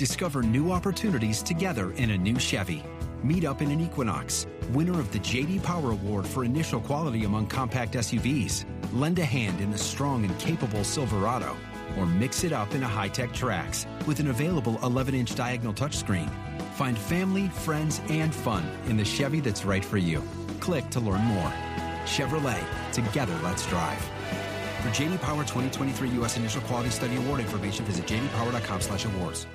Discover new opportunities together in a new Chevy. Meet up in an Equinox, winner of the JD Power Award for initial quality among compact SUVs. Lend a hand in the strong and capable Silverado, or mix it up in a high-tech Trax with an available 11-inch diagonal touchscreen. Find family, friends, and fun in the Chevy that's right for you. Click to learn more. Chevrolet, together let's drive. For JD Power 2023 U.S. Initial Quality Study Award information, visit jdpower.com/awards.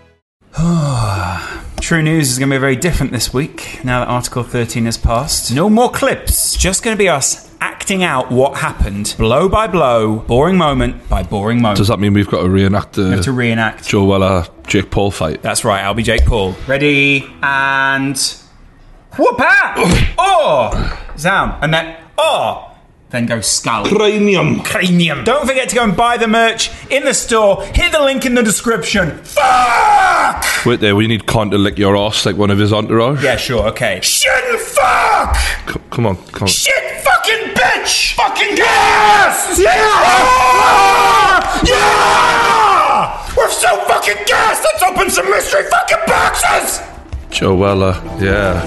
True news is going to be very different this week now that Article 13 has passed. No more clips, just going to be us acting out what happened, blow by blow, boring moment by boring moment. Does that mean we've got to reenact the We have to reenact. Joe Weller Jake Paul fight? That's right, I'll be Jake Paul. Ready, and. Whoop oh! Zam, and then. Oh! Then go skull. Cranium. Cranium. Don't forget to go and buy the merch in the store. Hit the link in the description. Fuck! Wait there, we need Con to lick your ass like one of his entourage. Yeah, sure, okay. Shit, fuck! C- come on, come on. Shit, fucking bitch! Fucking gas! Yeah! Yeah! We're so fucking gassed! Let's open some mystery fucking boxes! Joella, yeah.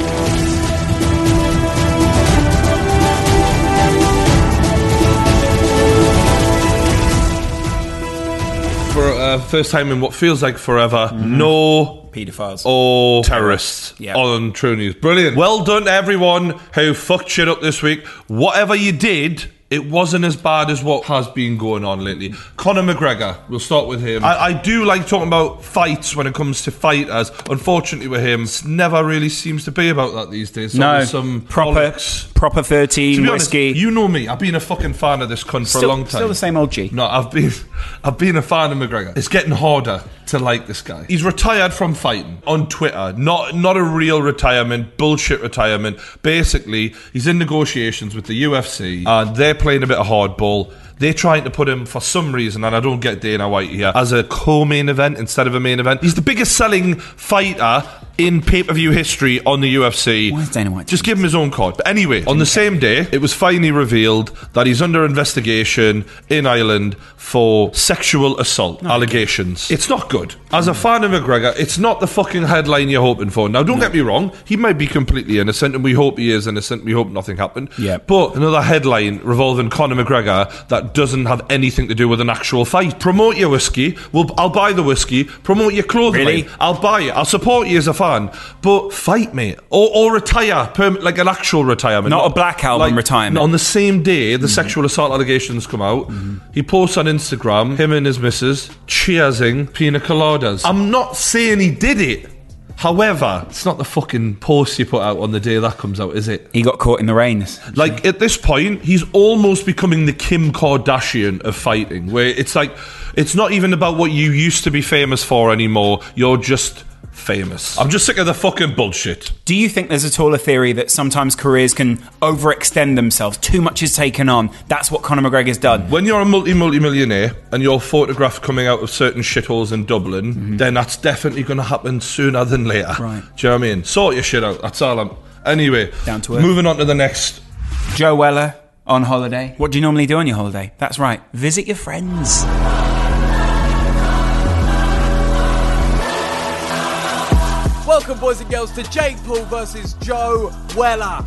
Uh, first time in what feels like forever, no Pedophiles. or terrorists Yeah. on True News. Brilliant. Well done, to everyone who fucked shit up this week. Whatever you did, it wasn't as bad as what has been going on lately. Conor McGregor, we'll start with him. I, I do like talking about fights when it comes to fighters. Unfortunately, with him, it never really seems to be about that these days. So no, some proper. Proper 13 To be honest, whiskey. you know me. I've been a fucking fan of this cunt for a long time. Still the same old G. No, I've been I've been a fan of McGregor. It's getting harder to like this guy. He's retired from fighting on Twitter. Not not a real retirement, bullshit retirement. Basically, he's in negotiations with the UFC and they're playing a bit of hardball. They're trying to put him for some reason, and I don't get Dana White here, as a co-main event instead of a main event. He's the biggest selling fighter in pay-per-view history on the UFC. Why is Dana White Just give him his own card. But anyway, on the same day, it was finally revealed that he's under investigation in Ireland for sexual assault allegations. It's not good. As a fan of McGregor, it's not the fucking headline you're hoping for. Now, don't get me wrong, he might be completely innocent, and we hope he is innocent. We hope nothing happened. Yeah. But another headline revolving Conor McGregor that doesn't have anything to do with an actual fight. Promote your whiskey. Well, I'll buy the whiskey. Promote your clothing. Really? line. I'll buy it. I'll support you as a fan. But fight, me Or, or retire. Perm- like an actual retirement. Not a Black Album retirement. On the same day the mm-hmm. sexual assault allegations come out, mm-hmm. he posts on Instagram, him and his missus, cheersing pina coladas. I'm not saying he did it. However, it's not the fucking post you put out on the day that comes out, is it? He got caught in the rain. Like at this point, he's almost becoming the Kim Kardashian of fighting, where it's like it's not even about what you used to be famous for anymore. You're just famous. I'm just sick of the fucking bullshit. Do you think there's at all a theory that sometimes careers can overextend themselves? Too much is taken on. That's what Conor McGregor's done. When you're a multi multi millionaire and you're photographed coming out of certain shitholes in Dublin, then that's definitely going to happen sooner than later. Mm-hmm. Right. Do you know what I mean? Sort your shit out. That's all I'm. Anyway, Down to earth. moving on to the next. Joe Weller on holiday. What do you normally do on your holiday? That's right, visit your friends. Welcome, boys and girls, to Jake Paul versus Joe Weller.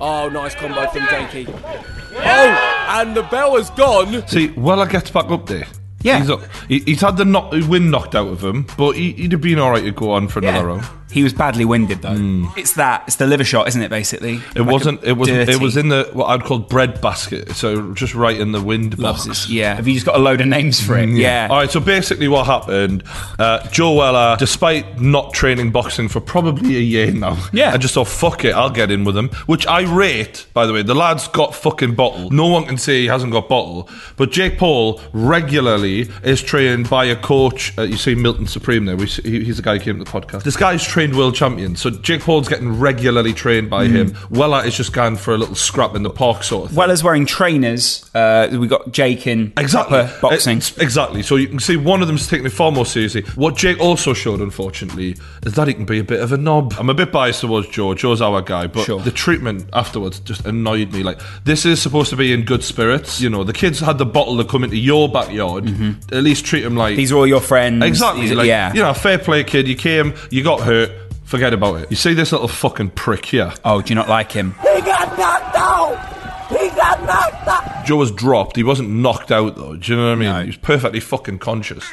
Oh, nice combo from Jakey. Oh, and the bell has gone. See, Weller gets back up there. Yeah. He's, up. He, he's had the knock, wind knocked out of him, but he, he'd have been alright to go on for another round. He was badly winded though. It's that. It's the liver shot, isn't it? Basically, It wasn't. It wasn't. It was in the what I'd call bread basket. So just right in the wind box. Yeah. Have you just got a load of names for it? Yeah. All right. So basically, what happened? Uh, Joe Weller, despite not training boxing for probably a year now, Yeah. I just thought, fuck it, I'll get in with him. Which I rate, by the way. The lad's got fucking bottle. No one can say he hasn't got bottle. But Jake Paul regularly is trained by a coach. Uh, you see Milton Supreme there. We see, he- he's the guy who came to the podcast. This guy's trained trained world champion. So Jake Paul's getting regularly trained by Mm. him. Weller is just going for a little scrap in the park, sort of. Thing. Weller's wearing trainers. Uh, we got Jake in Exactly. boxing. It's- exactly. So you can see one of them's taking it far more seriously. What Jake also showed, unfortunately, is that he can be a bit of a knob. I'm a bit biased towards Joe. Joe's our guy, but Sure. the treatment afterwards just annoyed me. Like this is supposed to be in good spirits. You know, the kids had the bottle to come into your backyard. At least treat them like Mm-hmm. These are all your friends. Exactly. These- Like, yeah. You know, fair play, kid. You came, you got hurt. Forget about it. You see this little fucking prick here. Oh, do you not like him? He got knocked out! He got knocked out! Joe was dropped. He wasn't knocked out though. Do you know what I mean? No. He was perfectly fucking conscious.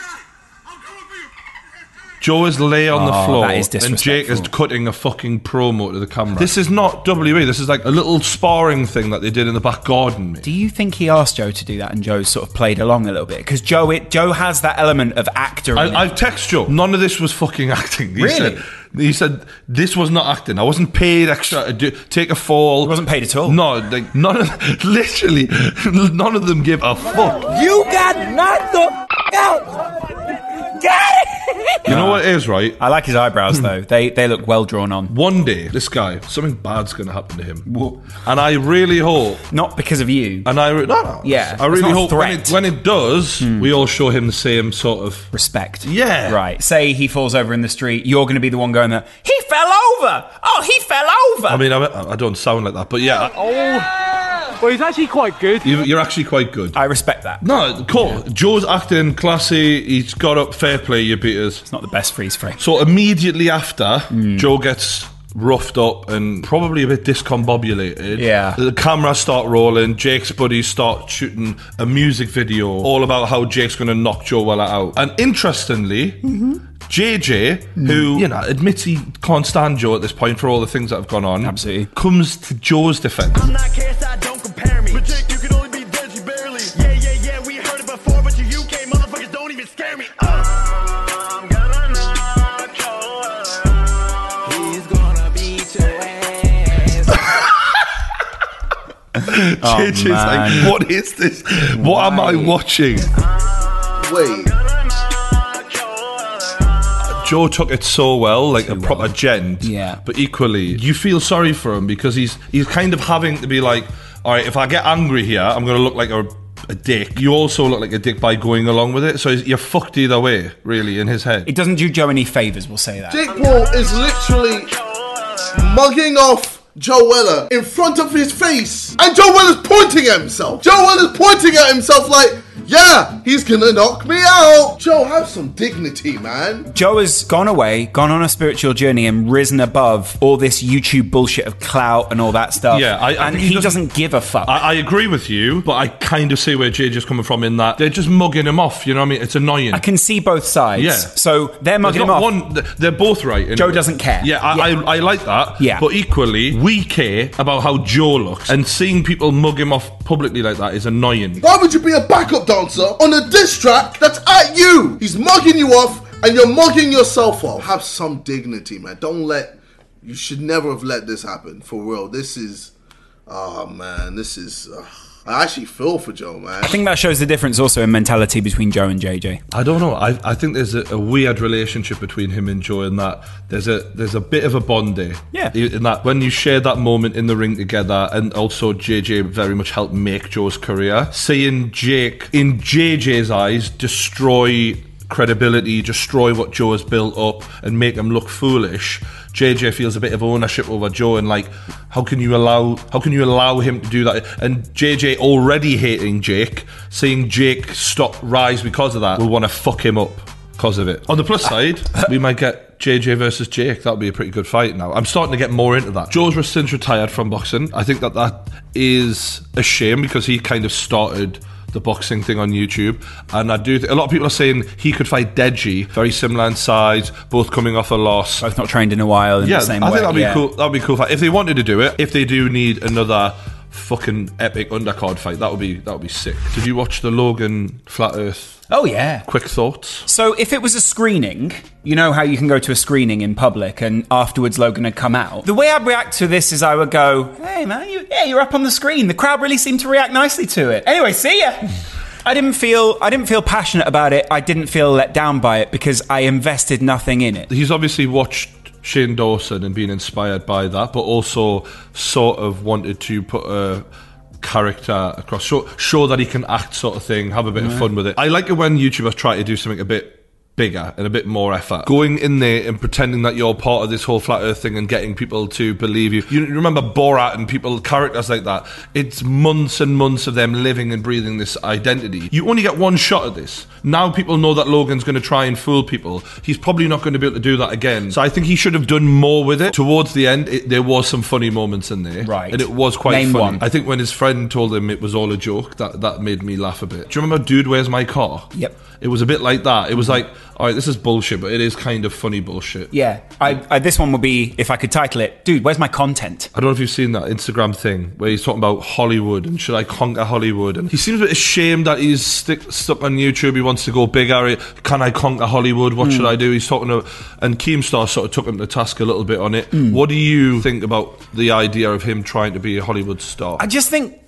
Joe is lay on Oh, the floor and Jake is cutting a fucking promo to the camera. This is not WE. This is like a little sparring thing that they did in the back garden. Mate. Do you think he asked Joe to do that and Joe sort of played along a little bit? Because Joe, it, Joe has that element of actor. in. I, I've texted Joe. None of this was fucking acting. He Really? Said, he said this was not acting. I wasn't paid extra to do, take a fall. He wasn't paid at all? No, like none of literally none of them give a fuck. You got knocked the f- out! Got it! You know what it is, right? I like his eyebrows though. Hmm. They they look well drawn on. One day, this guy, something bad's going to happen to him, and I really hope. Not because of you. And I re- no, no, Yeah, I it's really not a hope when threat. it, when it does, hmm. we all show him the same sort of. Respect. Yeah. Right. Say he falls over in the street. You're going to be the one going there. He fell over. Oh, he fell over. I mean, I, I don't sound like that, but yeah, oh. Well, he's actually quite good. you, you're actually quite good. I respect that. no, cool. Joe's acting classy. He's got up fair play, you beaters. It's not the best freeze frame. So immediately after, Hmm. Joe gets roughed up and probably a bit discombobulated. Yeah. The cameras start rolling. Jake's buddies start shooting a music video all about how Jake's going to knock Joe Weller out. And interestingly, Mm-hmm. JJ, who you know admits he can't stand Joe at this point for all the things that have gone on, Absolutely. comes to Joe's defense. I'm not KSI, don't JJ's Oh, man. like, what is this? What am I watching? Wait. Knock your ass. Joe took it so well, like a proper gent. Yeah. But equally, you feel sorry for him because he's he's kind of having to be like, all right, if I get angry here, I'm going to look like a, a dick. You also look like a dick by going along with it. So you're fucked either way, really, in his head. It doesn't do Joe any favors. We'll say that. Jake Paul is literally mugging off Joe Weller in front of his face. And Joe pointing at himself. Joe pointing at himself like, yeah, he's gonna knock me out. Joe, have some dignity, man. Joe has gone away, gone on a spiritual journey, and risen above all this YouTube bullshit of clout and all that stuff. Yeah, I- I and he he doesn't, doesn't- give a fuck. I, I agree with you, but I kind of see where JJ's coming from in that they're just mugging him off. You know what I mean? It's annoying. I can see both sides. Yeah. So they're mugging him off. one. They're both right. in Joe it. doesn't care. Yeah, I, Yeah. I, I like that. Yeah. But equally, we care about how Joe looks, and seeing people mug him off publicly like that is annoying. Why would you be a backup dancer on a diss track that's at you? He's mugging you off and you're mugging yourself off. Have some dignity, man. Don't let. You should never have let this happen. For real. This is. Oh, man. This is. Uh, I actually feel for Joe, man. I think that shows the difference also in mentality between Joe and JJ. I don't know. I, I think there's a, a weird relationship between him and Joe in that there's a there's a bit of a bond there. Yeah. In that when you share that moment in the ring together, and also JJ very much helped make Joe's career. Seeing Jake in JJ's eyes destroy credibility, destroy what Joe has built up, and make him look foolish. JJ feels a bit of ownership over Joe, and like, how can you allow how can you allow him to do that? And JJ already hating Jake, seeing Jake stop rise because of that, will want to fuck him up because of it. On the plus side, we might get JJ versus Jake. That'd be a pretty good fight now. I'm starting to get more into that. Joe's since retired from boxing. I think that that is a shame because he kind of started the boxing thing on YouTube. And I do, th- a lot of people are saying he could fight Deji, very similar in size, both coming off a loss. Both not trained in a while in Yeah, the same I way. think that'd be yeah. cool. That'd be cool. Fight. If they wanted to do it, if they do need another fucking epic undercard fight, that would be that would be sick. Did you watch the Logan Flat Earth? Oh yeah. Quick thoughts. So if it was a screening, you know how you can go to a screening in public and afterwards Logan had come out. The way I'd react to this is I would go, "Hey man, you, yeah, you're up on the screen." The crowd really seemed to react nicely to it. Anyway, see ya. I didn't feel I didn't feel passionate about it. I didn't feel let down by it because I invested nothing in it. He's obviously watched Shane Dawson and being inspired by that, but also sort of wanted to put a character across, show, show that he can act, sort of thing, have a bit of fun with it. I like it when YouTubers try to do something a bit bigger and a bit more effort. Going in there and pretending that you're part of this whole flat earth thing and getting people to believe you. You remember Borat and people, characters like that. It's months and months of them living and breathing this identity. You only get one shot at this. Now people know that Logan's going to try and fool people. He's probably not going to be able to do that again. So I think he should have done more with it. Towards the end, it, there was some funny moments in there. Right. And it was quite Name funny. one. I think when his friend told him it was all a joke, that, that made me laugh a bit. Do you remember Dude, Where's My Car? Yep. It was a bit like that. It was like, all right, this is bullshit, but it is kind of funny bullshit. Yeah, I, I, this one would be if I could title it, dude. Where's my content? I don't know if you've seen that Instagram thing where he's talking about Hollywood and should I conquer Hollywood? And he seems a bit ashamed that he's stick, stuck on YouTube. He wants to go bigger. Can I conquer Hollywood? What should I do? He's talking to, and Keemstar sort of took him to task a little bit on it. Hmm. What do you think about the idea of him trying to be a Hollywood star? I just think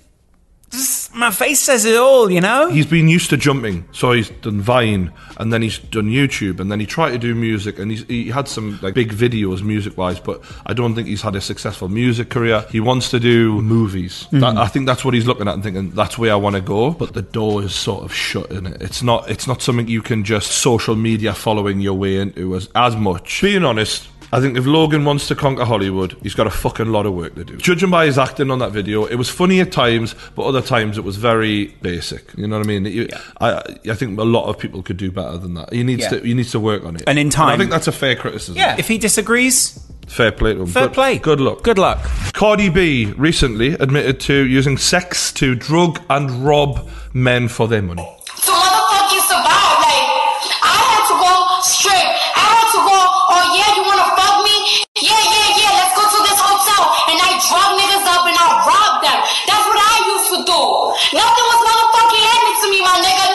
my face says it all, you know. He's been used to jumping, so he's done Vine, and then he's done YouTube, and then he tried to do music, and he's, he had some like big videos music-wise, but I don't think he's had a successful music career. He wants to do movies. Mm-hmm. That, I think that's what he's looking at and thinking that's where I want to go. But the door is sort of shut in it. It's not. It's not something you can just social media following your way into as as much. Being honest. I think if Logan wants to conquer Hollywood, he's got a fucking lot of work to do. Judging by his acting on that video, it was funny at times, but other times it was very basic. You know what I mean? You- I, I think a lot of people could do better than that. He needs Yeah. to he needs to work on it. And in time. I think that's a fair criticism. yeah, if he disagrees, fair play to him. fair play. Good luck. Good luck. Cardi B recently admitted to using sex to drug and rob men for their money. to motherfucking survive. Like, I had to go straight. I had to go, oh yeah, you wanna fuck me? Yeah, yeah, yeah, let's go to this hotel. And I drug niggas up and I robbed them. That's what I used to do. Nothing was motherfucking handed to me, my nigga,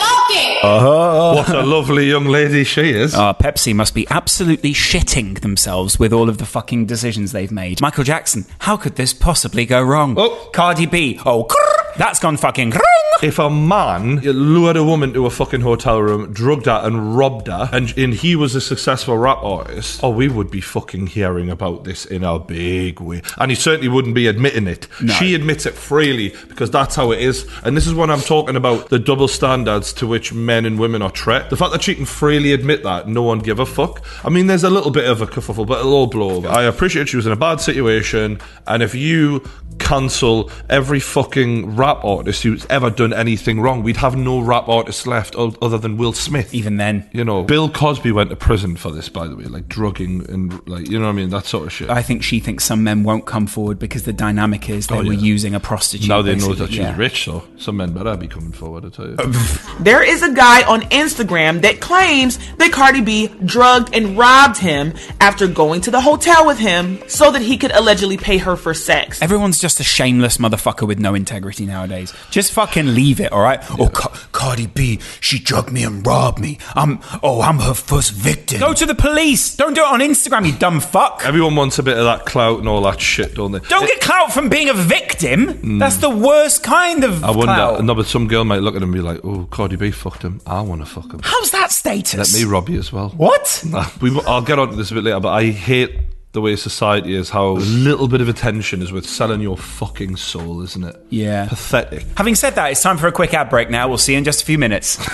nothing. What a lovely young lady she is. Uh, Pepsi must be absolutely shitting themselves with all of the fucking decisions they've made. Michael Jackson, how could this possibly go wrong? Oh. Cardi B, oh, crrr, that's gone fucking wrong. If a man lured a woman to a fucking hotel room, drugged her and robbed her, and, and he was a successful rap artist, oh, we would be fucking hearing about this in a big way. And he certainly wouldn't be admitting it. She admits it freely because that's how it is. And this is when I'm talking about the double standards to which men and women are treated. The fact that she can freely admit that, no one give a fuck. I mean, there's a little bit of a kerfuffle, but it'll all blow over. I appreciate she was in a bad situation, and if you cancel every fucking rap artist who's ever done anything wrong, we'd have no rap artists left other than Will Smith. Even then, You know, Bill Cosby went to prison for this, by the way, like drugging and like, you know what I mean, that sort of shit. I think she thinks some men won't come forward because the dynamic is they Oh, were using a prostitute. now they know that she's Yeah. rich, so some men better be coming forward. I tell you. There is a guy on Instagram that claims that Cardi B drugged and robbed him after going to the hotel with him so that he could allegedly pay her for sex. Everyone's just a shameless motherfucker with no integrity nowadays. Just fucking leave it, all right? Oh, Ca- Cardi B, she drugged me and robbed me. I'm, oh, I'm her first victim. Go to the police. Don't do it on Instagram, you dumb fuck. Everyone wants a bit of that clout and all that shit, don't they? Don't get clout from being a victim. Mm. That's the worst kind of I wonder. clout. No, but some girl might look at him and be like, "Oh, Cardi B fucked him. I want to fuck him. How's that status? Let me rob you as well." What? Nah, we, I'll get onto this a bit later, but I hate the way society is. How a little bit of attention is worth selling your fucking soul, isn't it? Yeah. Pathetic. Having said that, it's time for a quick ad break now. We'll see you in just a few minutes.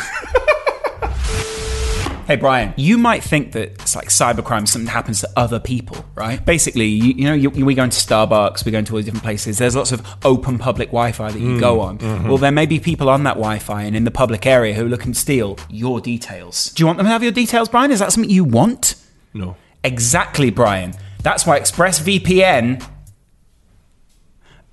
Hey Brian, you might think that it's like cybercrime, something happens to other people, right? Basically, you, you know, you, we go into Starbucks, we go into all these different places. There's lots of open public Wi-Fi that you mm, go on. Mm-hmm. Well, there may be people on that Wi-Fi and in the public area who are looking to steal your details. Do you want them to have your details, Brian? Is that something you want? No. Exactly, Brian. That's why ExpressVPN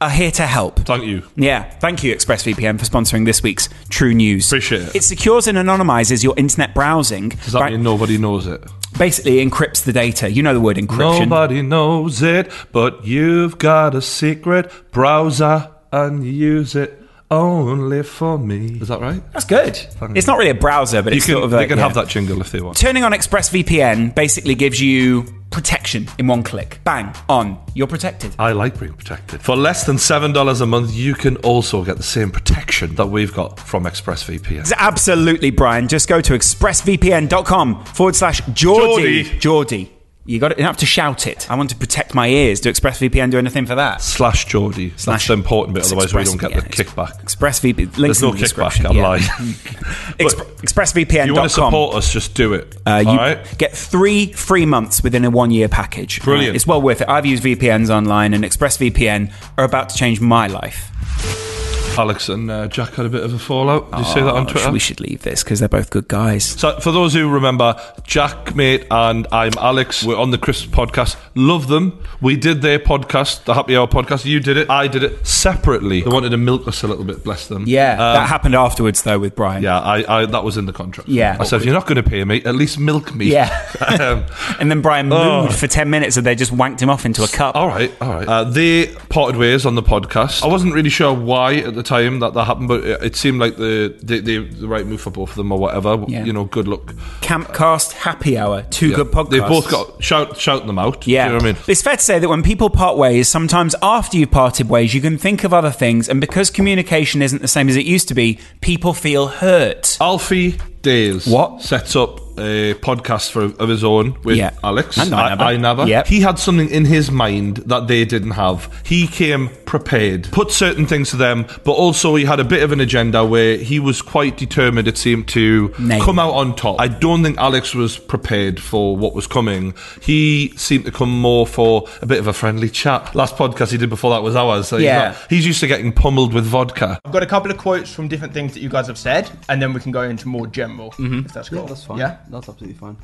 are here to help. Thank you. Yeah, thank you, ExpressVPN, for sponsoring this week's True News. Appreciate it. It secures and anonymizes your internet browsing. Does that by- mean nobody knows it? basically encrypts the data. You know the word encryption. Nobody knows it, but you've got a secret browser and use it only for me. Is that right? That's good. It's not really a browser, but You it's can, sort of they can yeah. have that jingle if they want. Turning on ExpressVPN basically gives you protection in one click. Bang, on. You're protected. I like being protected. For less than $7 a month, you can also get the same protection that we've got from ExpressVPN. Absolutely, Brian. Just go to expressvpn.com forward slash Geordie. Geordie. Geordie. You got to, you don't have to shout it. I want to protect my ears. Do ExpressVPN do anything for that? Slash Geordie. That's the important bit. Otherwise, we don't get the kickback. ExpressVPN. Links There's no in the description. kickback. I'm yeah. lying. Exp- ExpressVPN.com. you want to support us? Just do it. Uh, you all right. get three free months within a one-year package. Brilliant. It's well worth it. I've used VPNs online, and ExpressVPN are about to change my life. Alex and uh, Jack had a bit of a fallout. Did you say that on Oh, Twitter? We should leave this because they're both good guys. So, for those who remember, JaackMaate, and ImAllexx. We're on the Crisp podcast. Love them. We did their podcast, the Happy Hour podcast. You did it. I did it separately. They wanted to milk us a little bit. Bless them. Yeah, Um, that happened afterwards though with Brian. Yeah, I, I that was in the contract. Yeah. I said, if you're not going to pay me, at least milk me. Yeah. um, and then Brian Oh. moved for 10 minutes and they just wanked him off into a cup. all right, all right. Uh, they parted ways on the podcast. I wasn't really sure why at the time that that happened, but it, it seemed like the, the the the right move for both of them or whatever. Yeah. You know, good luck. Campcast Happy Hour, two Yeah. good podcasts. They both got shout shout them out. Yeah. you know I mean. It's fair to say that when people part ways, sometimes after you've parted ways, you can think of other things, and because communication isn't the same as it used to be, people feel hurt. Alfie Deyes What? sets up a podcast for of his own with Yeah. Alex And I I Never. Yep. He had something in his mind that they didn't have. He came prepared, put certain things to them, but also he had a bit of an agenda where he was quite determined. It seemed to Nail. come out on top. I don't think Alex was prepared for what was coming. He seemed to come more for a bit of a friendly chat. Last podcast he did before that was ours. So he's Yeah. not- he's used to getting pummeled with vodka. I've got a couple of quotes from different things that you guys have said, and then we can go into more general, Mm-hmm. if that's cool. Yeah, that's fine. Yeah? That's absolutely fine.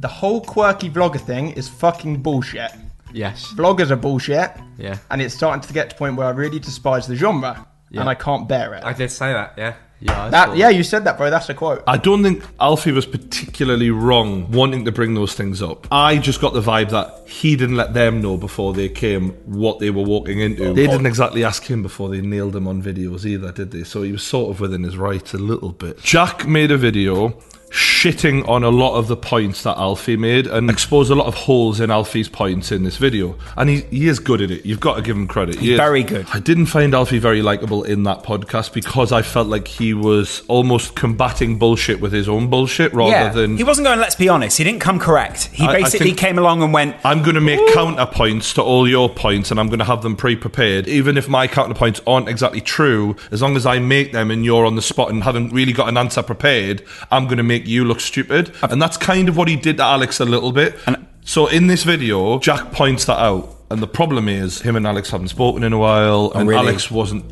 The whole quirky vlogger thing is fucking bullshit. Yes. Vloggers are bullshit. Yeah. And it's starting to get to the point where I really despise the genre, Yeah. and I can't bear it. I did say that, yeah. Yeah. That, yeah, you said that, bro. That's a quote. I don't think Alfie was particularly wrong wanting to bring those things up. I just got the vibe that he didn't let them know before they came what they were walking into. They didn't exactly ask him before they nailed him on videos either, did they? So he was sort of within his rights a little bit. Jack made a video shitting on a lot of the points that Alfie made and exposed a lot of holes in Alfie's points in this video. And he, he is good at it. You've got to give him credit. He is. very good. I didn't find Alfie very likable in that podcast because I felt like he was almost combating bullshit with his own bullshit rather yeah. than. He wasn't going, let's be honest. He didn't come correct. He I- I basically think- came along and went, I'm going to make counterpoints to all your points and I'm going to have them pre prepared. Even if my counterpoints aren't exactly true, as long as I make them and you're on the spot and haven't really got an answer prepared, I'm going to make you look stupid. And that's kind of what he did to Alex a little bit. And- so in this video, Jack points that out. And the problem is, him and Alex haven't spoken in a while, and really? Alex wasn't.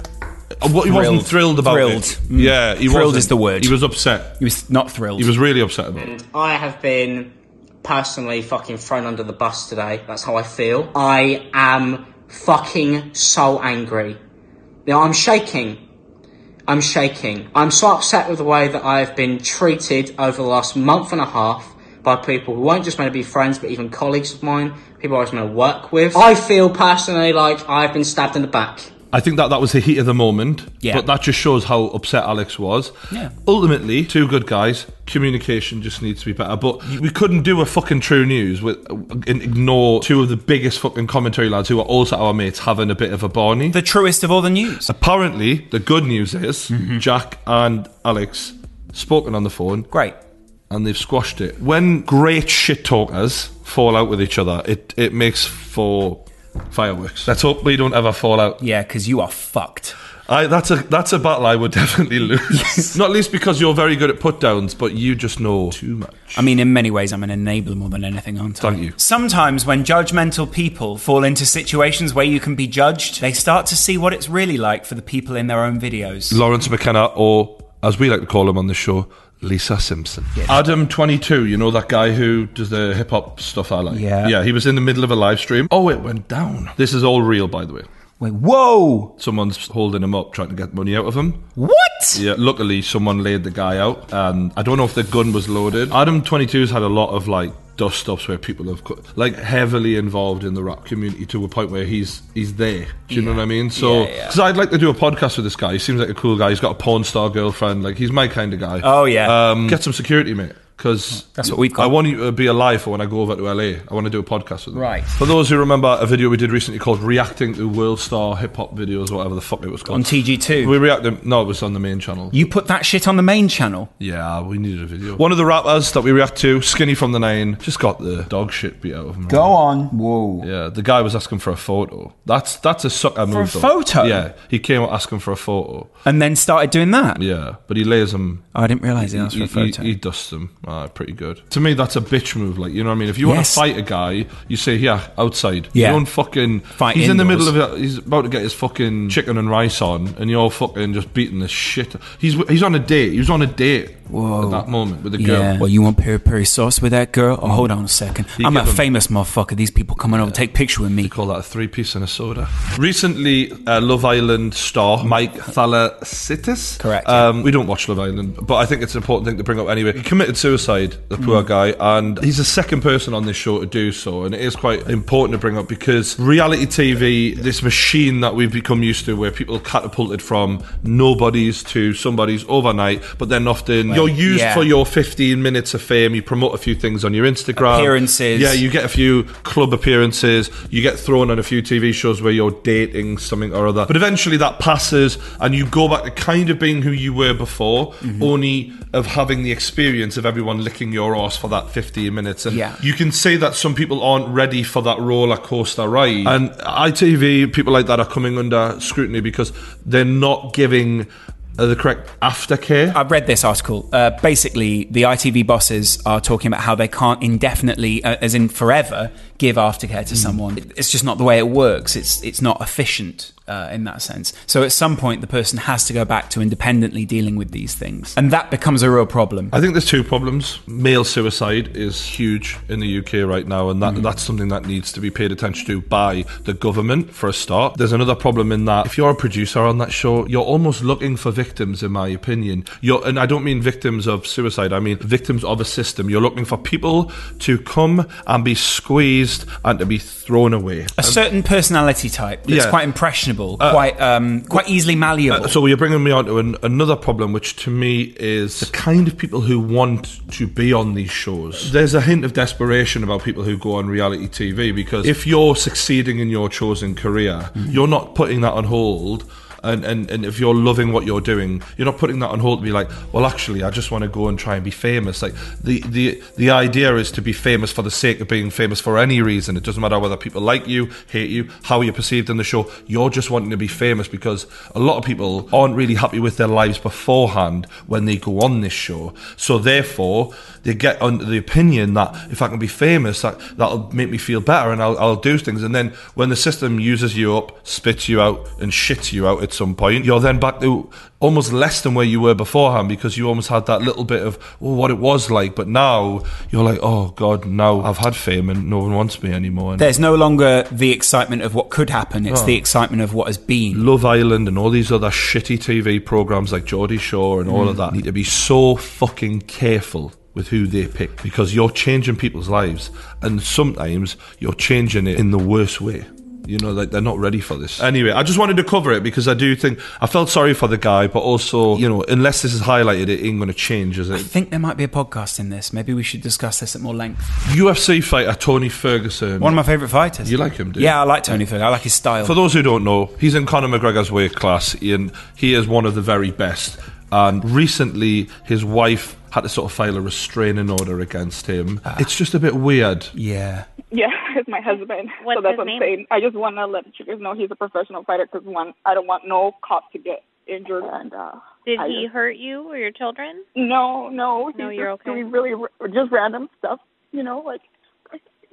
uh, What he wasn't thrilled about Thrilled. it. Mm. Yeah, he Thrilled wasn't. is the word. He was upset. he was not thrilled. He was really upset about it. I have been personally fucking thrown under the bus today. That's how I feel. I am fucking so angry. Now I'm shaking. I'm shaking. I'm so upset with the way that I've been treated over the last month and a half by people who weren't just meant to be friends, but even colleagues of mine, people I was meant to work with. I feel personally like I've been stabbed in the back. I think that that was the heat of the moment. Yeah. But that just shows how upset Alex was. Yeah. Ultimately, two good guys. Communication just needs to be better. But we couldn't do a fucking true news with and ignore two of the biggest fucking commentary lads who are also our mates having a bit of a barney. the truest of all the news. Apparently, the good news is Mm-hmm. Jack and Alex spoken on the phone Great. and they've squashed it. When great shit talkers fall out with each other, it, it makes for fireworks. Let's hope we don't ever fall out. Yeah, because you are fucked. I, that's a that's a battle I would definitely lose. Not least because you're very good at put downs, but you just know too much. I mean, in many ways, I'm an enabler more than anything, aren't I? Thank you. Sometimes when judgmental people fall into situations where you can be judged, they start to see what it's really like for the people in their own videos. Laurence McKenna, or as we like to call him on the show, Lisa Simpson. Adam twenty two, you know that guy who does the hip hop stuff I like. Yeah. Yeah, he was in the middle of a live stream. Oh, it went down. This is all real, by the way. Wait, whoa! Someone's holding him up, trying to get money out of him. What? Yeah, luckily someone laid the guy out, and I don't know if the gun was loaded. Adam 22's had a lot of like dust ups where people have co- like heavily involved in the rap community to a point where he's he's there. Do you know what I mean? So, Yeah, yeah. because I'd like to do a podcast with this guy. He seems like a cool guy. He's got a porn star girlfriend. Like he's my kind of guy. Oh, yeah. Um, get some security, mate. Because That's what we've got. I want you to be alive for when I go over to LA. I want to do a podcast with them. Right. For those who remember a video we did recently called "Reacting to World Star Hip Hop Videos," whatever the fuck it was called On TG2. We reacted. No, it was on the main channel. You put that shit on the main channel. Yeah, we needed a video. One of the rappers that we react to, Skinny from the Nine, just got the dog shit beat out of him. Go on. Whoa. Yeah, the guy was asking for a photo. That's that's a sucker move. For a though. photo? Yeah, he came up asking for a photo. And then started doing that. Yeah, but he lays him. Oh, I didn't realise he asked for a He, photo. he dusts them. Ah, pretty good. To me, that's a bitch move. Like you know what I mean? If you want Yes. to fight a guy, you say, "Yeah, outside." Yeah. You don't fucking Fight He's in the indoors. middle of it. He's about to get his fucking chicken and rice on, and you're fucking just beating the shit. He's he's on a date. He was on a date Whoa. at that moment with a girl. Yeah. Well, you want peri peri sauce with that girl? Oh, hold on a second. You I'm a give 'em- famous motherfucker. These people coming over take picture with me. Call that a three piece and a soda. Recently, uh, Love Island star Mike Thalassitis. Correct, yeah. Um, we don't watch Love Island, but I think it's an important thing to bring up anyway. He committed suicide, the poor guy, and he's the second person on this show to do so. And it is quite important to bring up because reality TV, this machine that we've become used to, where people catapulted from nobodies to somebody's overnight, but then often you're used yeah. for your 15 minutes of fame. You promote a few things on your Instagram, Appearances. Yeah, you get a few club appearances, you get thrown on a few TV shows where you're dating something or other. But eventually that passes and you go back to kind of being who you were before, Mm-hmm. only of having the experience of everyone licking your ass for that 15 minutes. And Yeah. you can say that some people aren't ready for that roller coaster ride. And ITV, people like that are coming under scrutiny because they're not giving uh, the correct aftercare. I've read this article. Uh, basically, the ITV bosses are talking about how they can't indefinitely, uh, as in forever, give aftercare to someone. It's just not the way it works. It's it's not efficient uh, in that sense. So at some point, the person has to go back to independently dealing with these things, and that becomes a real problem. I think there's two problems. Male suicide is huge in the UK right now, and that, that's something that needs to be paid attention to by the government for a start. There's another problem in that if you're a producer on that show, you're almost looking for victims, in my opinion. You're, and I don't mean victims of suicide, I mean victims of a system. You're looking for people to come and be squeezed and to be thrown away. A certain personality type that's Yeah. quite impressionable, quite um, quite easily malleable. Uh, so you're bringing me on to an, another problem, which to me is the kind of people who want to be on these shows. There's a hint of desperation about people who go on reality TV because if you're succeeding in your chosen career, you're not putting that on hold. And, and, and if you're loving what you're doing, you're not putting that on hold to be like, well, actually, I just want to go and try and be famous. Like the, the the idea is to be famous for the sake of being famous for any reason. It doesn't matter whether people like you, hate you, how you're perceived in the show. You're just wanting to be famous because a lot of people aren't really happy with their lives beforehand when they go on this show. So therefore, they get under the opinion that if I can be famous, that that'll make me feel better and I'll, I'll do things. And then when the system uses you up, spits you out, and shits you out at some point, you're then back to almost less than where you were beforehand because you almost had that little bit of oh, what it was like. But now you're like, oh god, now I've had fame and no one wants me anymore. There's no longer the excitement of what could happen. It's Oh. the excitement of what has been. Love Island and all these other shitty TV programs like Geordie Shore and all of mm. that need to be so fucking careful with who they pick because you're changing people's lives and sometimes you're changing it in the worst way. You know, like they're not ready for this. Anyway, I just wanted to cover it because I do think I felt sorry for the guy, but also, you know, unless this is highlighted, it ain't going to change, is I it? think there might be a podcast in this. Maybe we should discuss this at more length. UFC fighter Tony Ferguson. One of my favourite fighters. You like him, do you? Yeah, I like Tony Ferguson. I like his style. For those who don't know, he's in Conor McGregor's weight class, and he is one of the very best. And recently, his wife had to sort of file a restraining order against him. it's just a bit weird. Yeah. Yeah, it's my husband. What's so that's his what I'm name? saying. I just want to let you guys know he's a professional fighter because one, I don't want no cop to get injured and. uh Did I he just- hurt you or your children? No, no. No, he's you're just okay. doing really r- just random stuff. You know, like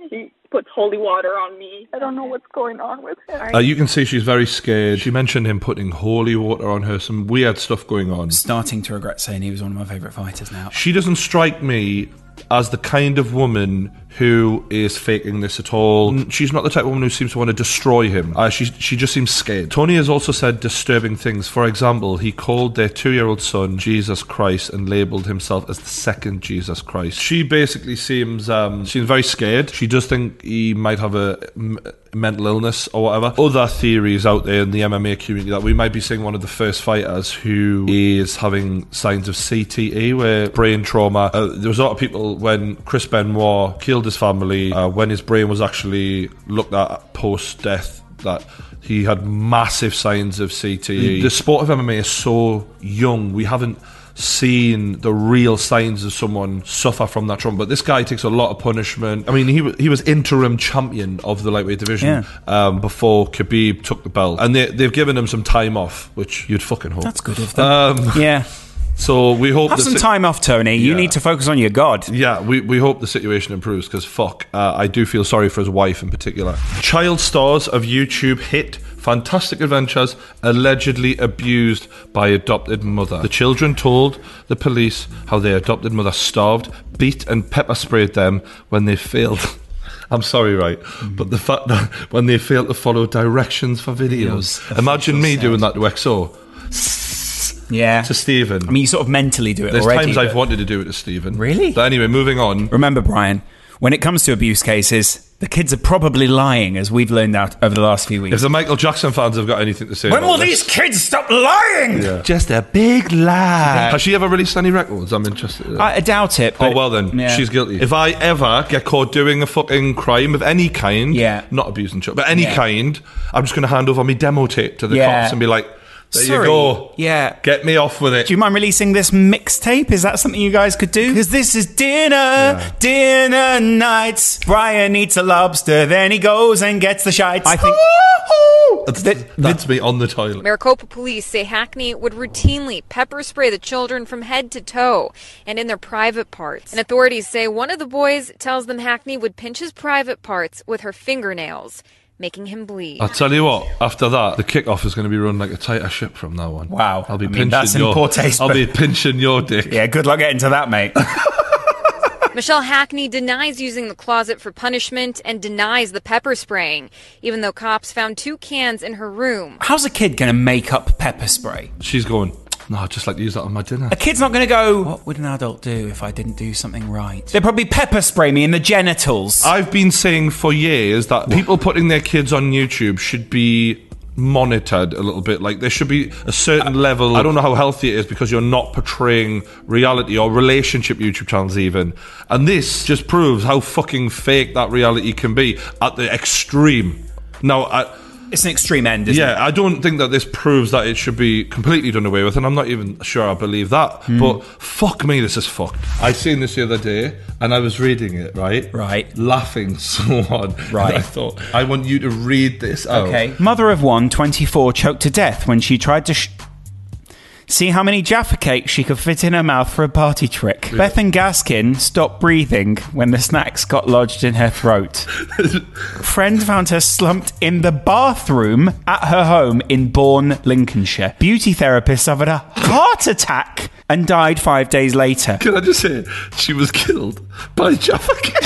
he puts holy water on me. I don't know what's going on with him. Uh, you can see she's very scared. She mentioned him putting holy water on her, some weird stuff going on. Starting to regret saying he was one of my favourite fighters now. She doesn't strike me as the kind of woman who is faking this at all. Mm, She's not the type of woman who seems to want to destroy him. Uh, she she just seems scared. Tony has also said disturbing things. For example, he called their two-year-old son Jesus Christ and labelled himself as the second Jesus Christ. She basically seems um, seems very scared. She does think he might have a mental illness or whatever. Other theories out there in the MMA community that we might be seeing one of the first fighters who is having signs of CTE, where brain trauma. Uh, there was a lot of people when Chris Benoit killed his family, uh, when his brain was actually looked at post death, that he had massive signs of CTE. The sport of MMA is so young. We haven't seen the real signs of someone suffer from that trauma. But this guy takes a lot of punishment. I mean, he he was interim champion of the lightweight division um, before Khabib took the belt, and they they've given him some time off, which you'd fucking hope. That's good of them. Um, yeah. So we hope Have some si- time off, Tony. You need to focus on your God. Yeah, we, we hope the situation improves because fuck, uh, I do feel sorry for his wife in particular. Child stars of YouTube hit Fantastic Adventures allegedly abused by adopted mother. The children told the police how their adopted mother starved, beat, and pepper sprayed them when they failed. I'm sorry, right? But the fact that when they failed to follow directions for videos. Videos, Imagine me doing that to XO. Yeah. To Stephen. I mean, you sort of mentally do it There's already. times I've wanted to do it to Stephen. Really? But anyway, moving on. Remember, Brian, when it comes to abuse cases, the kids are probably lying, as we've learned out over the last few weeks. If the Michael Jackson fans have got anything to say, when about will this- these kids stop lying? Yeah. Just a big lie. Has she ever released any records? I'm interested. I, I doubt it. oh but- well, then yeah. she's guilty. If I ever get caught doing a fucking crime of any kind, yeah, not abusing children, but any Yeah. kind, I'm just going to hand over my demo tape to the Yeah. cops and be like, "There Sorry. you go. Yeah. Get me off with it." Do you mind releasing this mixtape? Is that something you guys could do? Because this is dinner, dinner nights. Brian eats a lobster, then he goes and gets the shites. I think. That's, it. that's me on the toilet. Maricopa police say Hackney would routinely pepper spray the children from head to toe and in their private parts. And authorities say one of the boys tells them Hackney would pinch his private parts with her fingernails, making him bleed. I'll tell you what. After that, the kickoff is going to be run like a tighter ship from now on. Wow. I'll be I mean, pinching that's in your. poor taste, I'll but- be pinching your dick. Yeah, good luck getting to that, mate. Michelle Hackney denies using the closet for punishment and denies the pepper spraying, even though cops found two cans in her room. How's a kid going to make up pepper spray? She's going. No, I'd just like to use that on my dinner. A kid's not going to go, What would an adult do if I didn't do something right? They'd probably pepper spray me in the genitals. I've been saying for years that people putting their kids on YouTube should be monitored a little bit. Like there should be a certain uh, level. I don't know how healthy it is because you're not portraying reality or relationship YouTube channels even. And this just proves how fucking fake that reality can be at the extreme. Now, I, it's an extreme end, isn't it? yeah, I don't think that this proves that it should be completely done away with, and I'm not even sure I believe that. Hmm. But fuck me, this is fucked. I seen this the other day, and I was reading it, right? Right. Laughing so hard. Right. I thought, I want you to read this out. Okay. Mother of one, 24, choked to death when she tried to sh- see how many Jaffa cakes she could fit in her mouth for a party trick. Bethan Gaskin stopped breathing when the snacks got lodged in her throat. Friend found her slumped in the bathroom at her home in Bourne, Lincolnshire. Beauty therapist suffered a heart attack and died five days later. Can I just say, she was killed by Jaffa Cake.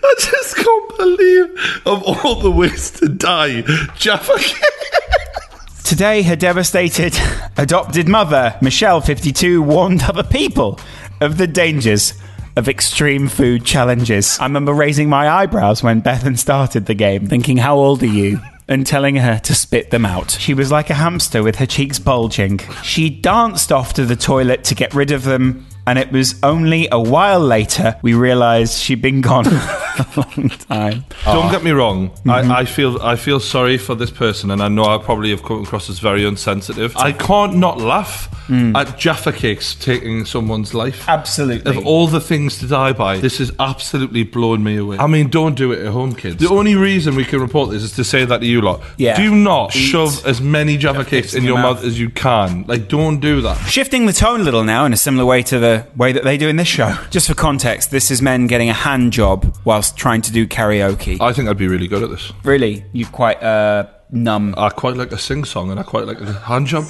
I just can't believe of all the ways to die, Jaffa Today, her devastated adopted mother, Michelle, 52, warned other people of the dangers of extreme food challenges. I remember raising my eyebrows when Bethan started the game, thinking, How old are you? And telling her to spit them out. She was like a hamster with her cheeks bulging. She danced off to the toilet to get rid of them, and it was only a while later we realised she'd been gone a long time. Don't ah. get me wrong. I, mm-hmm. I feel I feel sorry for this person, and I know I probably have come across as very insensitive. I can't not laugh mm. at Jaffa cakes taking someone's life. Absolutely. Of all the things to die by, this is absolutely blown me away. I mean, don't do it at home, kids. The only reason we can report this is to say that to you lot. Yeah. Do not Eat shove as many Jaffa cakes in your mouth as you can. Like, don't do that. Shifting the tone a little now in a similar way to the way that they do in this show. Just for context, this is men getting a hand job whilst trying to do karaoke. I think I'd be really good at this. Really? you're quite uh, numb. I quite like a sing song, and I quite like a hand job.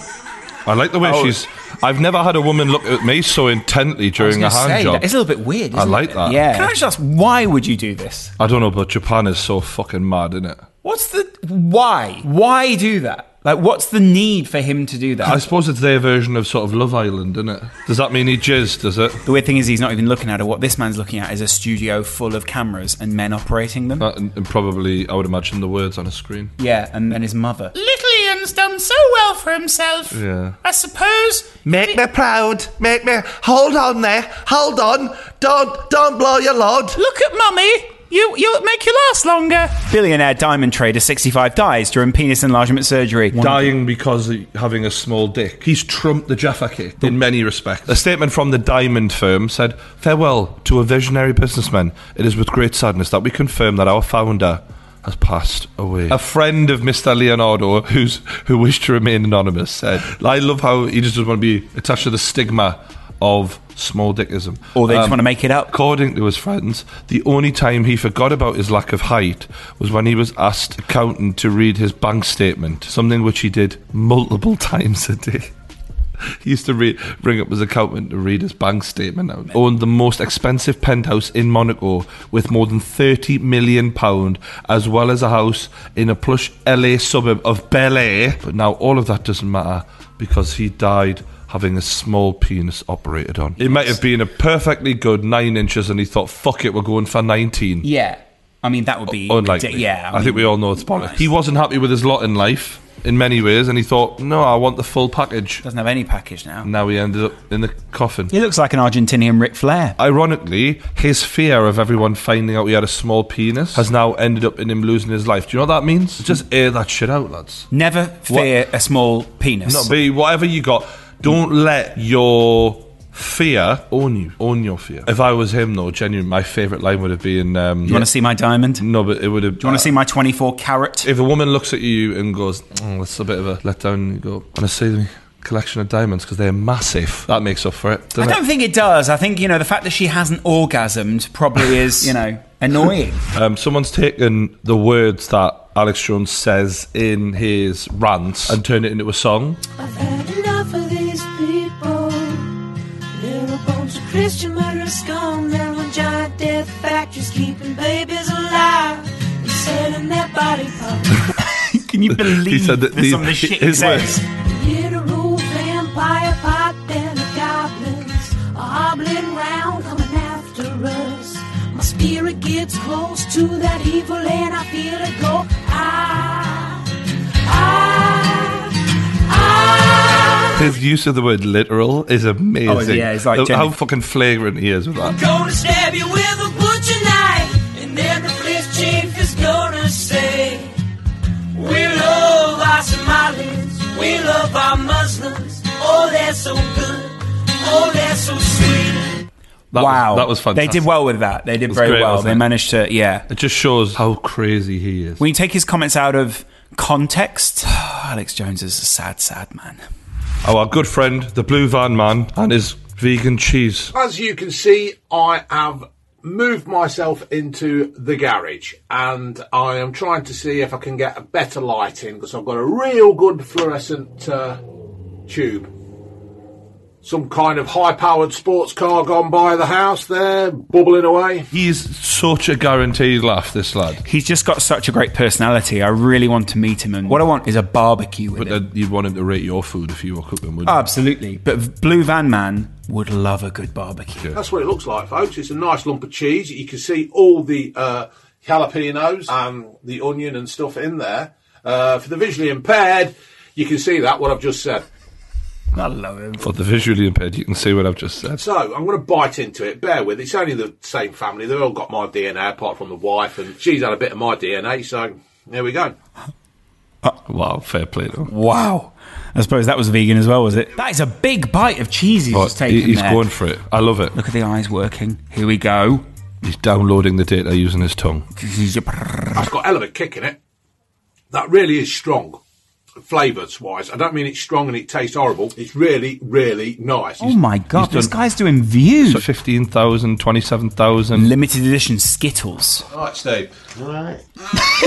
I like the way Oh. she's. I've never had a woman look at me so intently during I a was gonna hand say, job. that- It's a little bit weird. I isn't like it? that. Yeah. Can I just ask, why would you do this? I don't know, but Japan is so fucking mad, isn't it? What's the why? Why do that? Like, what's the need for him to do that? I suppose it's their version of sort of Love Island, isn't it? Does that mean he jizzed? Does it? The weird thing is, he's not even looking at it. What this man's looking at is a studio full of cameras and men operating them. That, and, and probably, I would imagine the words on a screen. yeah, and then his mother. Little Ian's done so well for himself. Yeah. I suppose. Make me proud. Make me. Hold on there. Hold on. Don't don't blow your load. Look at mummy. You you make you last longer. Billionaire diamond trader 65 dies during penis enlargement surgery. Dying because of having a small dick. He's trumped the Jaffa cake in many respects. A statement from the diamond firm said, Farewell to a visionary businessman. It is with great sadness that we confirm that our founder has passed away. A friend of Mr. Laniado, who's who wished to remain anonymous, said, I love how he just doesn't want to be attached to the stigma of small dickism. Or they just um, want to make it up. According to his friends, the only time he forgot about his lack of height was when he was asked accountant to read his bank statement, something which he did multiple times a day. He used to read, bring up his accountant to read his bank statement out. Owned the most expensive penthouse in Monaco with more than 30 million pound, as well as a house in a plush LA suburb of Bel Air. But now all of that doesn't matter because he died having a small penis operated on. It might have been a perfectly good nine inches, and he thought, "Fuck it, we're going for 19." Yeah. I mean, that would be. Unlikely. Yeah. I, think we all know it's bollocks. He wasn't happy with his lot in life in many ways, and he thought, "No, I want the full package." Doesn't have any package now. Now he ended up in the coffin. He looks like an Argentinian Ric Flair. Ironically, his fear of everyone finding out he had a small penis has now ended up in him losing his life. Do you know what that means? Just air that shit out, lads. Never fear a small penis. No, be whatever you got. Don't let your fear own you. Own your fear. If I was him, though, genuinely, my favourite line would have been. Um, you want to see my diamond? No, but it would have. Do you want to see my 24 carat? If a woman looks at you and goes, "Oh, that's a bit of a letdown," you go, "Want to see the collection of diamonds because they're massive." That makes up for it. I doesn't don't think it does. I think, you know, the fact that she hasn't orgasmed probably is, you know, annoying. Um, someone's taken the words that Alex Jones says in his rants and turned it into a song. Christian murderers scum. They're on giant death factories keeping babies alive and selling their body parts. Can you believe He said that these- some of the shit he his says? words. His use of the word literal is amazing. Oh, yeah, it's like The- Jenny- how fucking flagrant he is with that. Gonna stab you with a butcher knife, and then the police chief is gonna say, We love our Somalis, we love our Muslims. Oh, they're so good, oh, they're so sweet. That wow. was, that was They did well with that. They did very great, well. wasn't They it? managed to, yeah. It just shows how crazy he is. When you take his comments out of context, Alex Jones is a sad, sad man. Our good friend, the Blue Van Man, and his vegan cheese. As you can see, I have moved myself into the garage and I am trying to see if I can get a better lighting because I've got a real good fluorescent uh, tube. Some kind of high powered sports car gone by the house there, bubbling away. He's such a guaranteed laugh, this lad. He's just got such a great personality. I really want to meet him. And what I want is a barbecue with But him. then you'd want him to rate your food if you were cooking, wouldn't Oh, you? absolutely. But Blue Van Man would love a good barbecue. That's what it looks like, folks. It's a nice lump of cheese. You can see all the uh, jalapenos and the onion and stuff in there. Uh, for the visually impaired, you can see that, what I've just said. I love him. For the visually impaired, you can see what I've just said. So I'm going to bite into it. Bear with. It. It's only the same family. They've all got my DNA apart from the wife, and she's had a bit of my DNA. So there we go. Uh, wow, fair play though. Wow. I suppose that was vegan as well, was it? That is a big bite of cheese he's Right, just taken he's there. going for it. I love it. Look at the eyes working. Here we go. He's downloading the data using his tongue. That's got a hell of a kick in it. That really is strong, flavours wise. I don't mean it's strong and it tastes horrible. It's really, really nice. Oh my god, this guy's doing views. So 15,000, 27,000. Limited edition Skittles. All right, Steve. All right.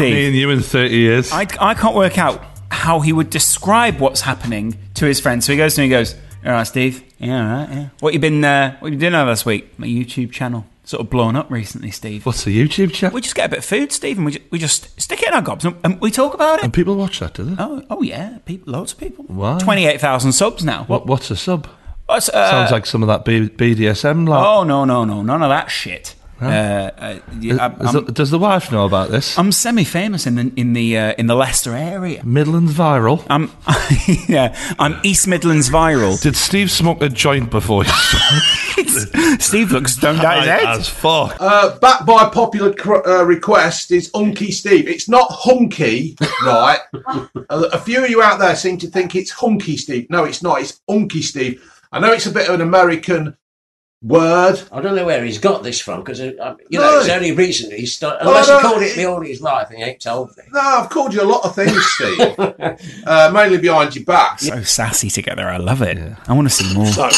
Me Steve, and you in 30 years. I, I can't work out how he would describe what's happening to his friends. So he goes to me, he goes, "All right, Steve. Yeah, all right. Yeah. What you been? Uh, what you been doing over this week? My YouTube channel sort of blown up recently, Steve. What's the YouTube chat? We just get a bit of food, Steve, and we just, we just stick it in our gobs and, and we talk about it. And people watch that, do they? Oh, oh yeah, people, loads of people. Twenty-eight thousand subs now. What, what's a sub? What's, uh, Sounds like some of that B- BDSM. Like. Oh no, no, no, none of that shit. Uh, uh, yeah, I'm- I'm- the- does the wife know about this? I'm semi-famous in the in the uh, in the Leicester area. Midlands viral. I'm yeah. I'm East Midlands viral. Did Steve smoke a joint before? he Steve looks stoned out his head. As fuck. Uh, back by popular cr- uh, request is Unky Steve. It's not Hunky, right? a, a few of you out there seem to think it's Hunky Steve. No, it's not. It's Unky Steve. I know it's a bit of an American word. I don't know where he's got this from because you know No. it's only recently he started. Well, Unless no, he called it me all his life, and he ain't told me. No, I've called you a lot of things, Steve. uh, mainly behind your back. So sassy together. I love it. I want to see more. So,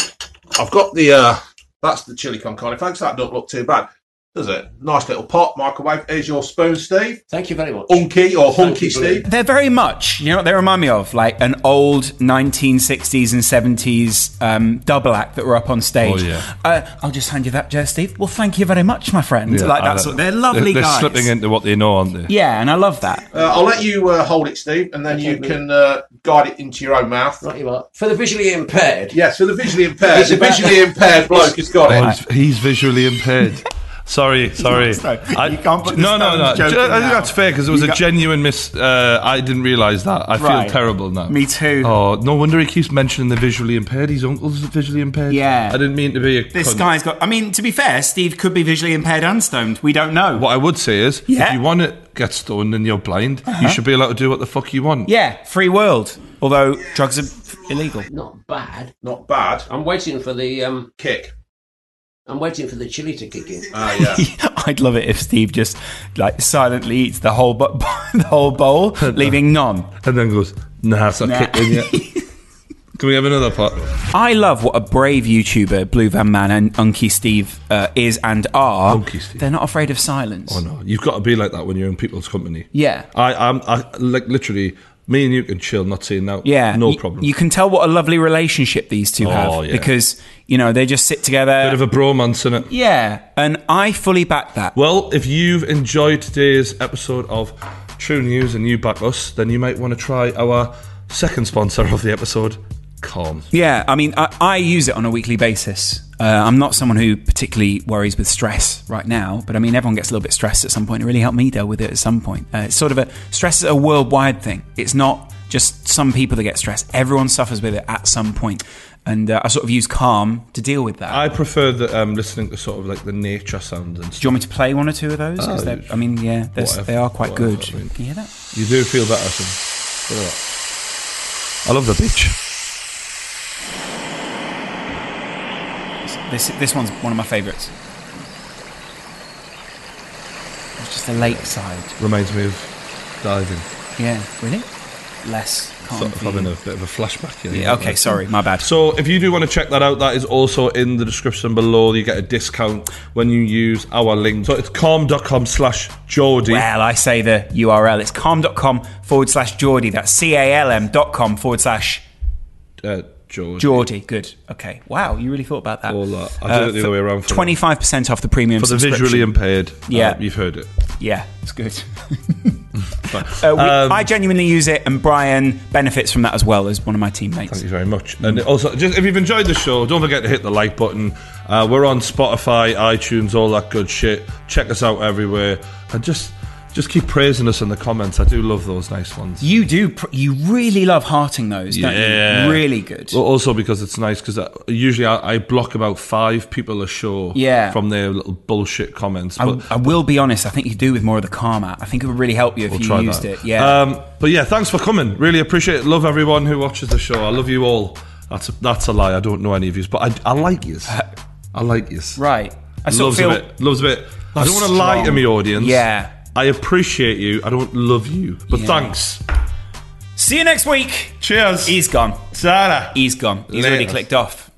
I've got the. Uh, that's the chili con carne. Thanks. That don't look too bad, does it? Nice little pot microwave. Here's your spoon, Steve. Thank you very much. Unky or Thank Hunky you, Blue. Steve. They're very much, you know what they remind me of? Like an old 1960s and 70s um, double act that were up on stage. Oh, yeah. Uh, I'll just hand you that, Joe Steve. Well, thank you very much, my friend. Yeah, like I that's know. what they're lovely They're, guys. slipping into what they know, aren't they? Yeah, and I love that. Uh, I'll let you uh, hold it, Steve, and then you can uh, guide it into your own mouth. Right, you are. For the visually impaired. Yes, for the visually impaired. The visually impaired bloke has got Oh, it. he's, he's visually impaired. Sorry, sorry. No, I, you can't put no, no, no. stones I think that's fair because it was You a got- genuine miss. Uh, I didn't realise that. I feel terrible now. Me too. Oh, no wonder he keeps mentioning the visually impaired. His uncle's visually impaired. Yeah. I didn't mean to be a. This cunt. guy's got. I mean, to be fair, Steve could be visually impaired and stoned. We don't know. What I would say is, Yeah. if you want to get stoned and you're blind, Uh-huh. you should be allowed to do what the fuck you want. Yeah, free world. Although drugs are f- illegal. Not bad. Not bad. I'm waiting for the um. Kick. I'm waiting for the chili to kick in. Ah, yeah. I'd love it if Steve just like silently eats the whole bu- the whole bowl, leaving none. And then goes, nah, it's not Nah. kicking yet. Can we have another pot? I love what a brave YouTuber Blue Van Man and Unky Steve uh, is and are. Unky Steve. They're not afraid of silence. Oh no, you've got to be like that when you're in people's company. Yeah. I, I'm, I like literally. Me and you can chill, not saying no. Yeah, no y- problem. You can tell what a lovely relationship these two Oh, have yeah. because you know they just sit together. Bit of a bromance in it. yeah, and I fully back that. Well, if you've enjoyed today's episode of True News and you back us, then you might want to try our second sponsor of the episode, Calm. Yeah, I mean, I, I use it on a weekly basis. Uh, I'm not someone who particularly worries with stress right now, but I mean, everyone gets a little bit stressed at some point. It really helped me deal with it at some point. Uh, it's sort of a stress is a worldwide thing. It's not just some people that get stressed. Everyone suffers with it at some point. point, and uh, I sort of use Calm to deal with that. I prefer the, um, listening to sort of like the nature sounds and Do you want me to play one or two of those? 'Cause Oh, I mean, yeah, they're- whatever, they are quite whatever, good. I mean. Can you hear that? You do feel better. So. Look. I love the beach. This this one's one of my favourites. It's just the lakeside. Reminds me of diving. Yeah, really? Less calm. Sort of having a bit of a flashback here. Yeah, okay, sorry, my bad. So if you do want to check that out, that is also in the description below. You get a discount when you use our link. So it's calm.com slash Geordie. Well, I say the URL. It's calm.com forward slash Geordie. That's C A L M dot com forward slash Uh, Geordie. Geordie. Good. Okay. Wow, you really thought about that. All that. I did it the other way around. 25% off the premium for the visually impaired. Yeah. Uh, you've heard it. Yeah, it's good. Uh, we, Um, I genuinely use it, and Brian benefits from that as well as one of my teammates. Thank you very much. And also, just if you've enjoyed the show, don't forget to hit the like button. Uh, we're on Spotify, iTunes, all that good shit. Check us out everywhere, and just just keep praising us in the comments. I do love those nice ones. You do. Pr- you really love hearting those, don't Yeah. you? Really good. Well, also because it's nice because usually I, I block about five people a show Yeah. from their little bullshit comments. I, But I will be honest. I think you do with more of the calm app. I think it would really help you if we'll you used that. it. Yeah. Um, but yeah, thanks for coming. Really appreciate it. Love everyone who watches the show. I love you all. That's a, that's a lie. I don't know any of you, but I, I like you. I like you. right. I sort loves of feel. a bit. Loves a bit. I don't want to lie to my audience. Yeah. I appreciate you. I don't love you, but Yeah. thanks. See you next week. Cheers. He's gone. Sarah. He's gone. He's already clicked off.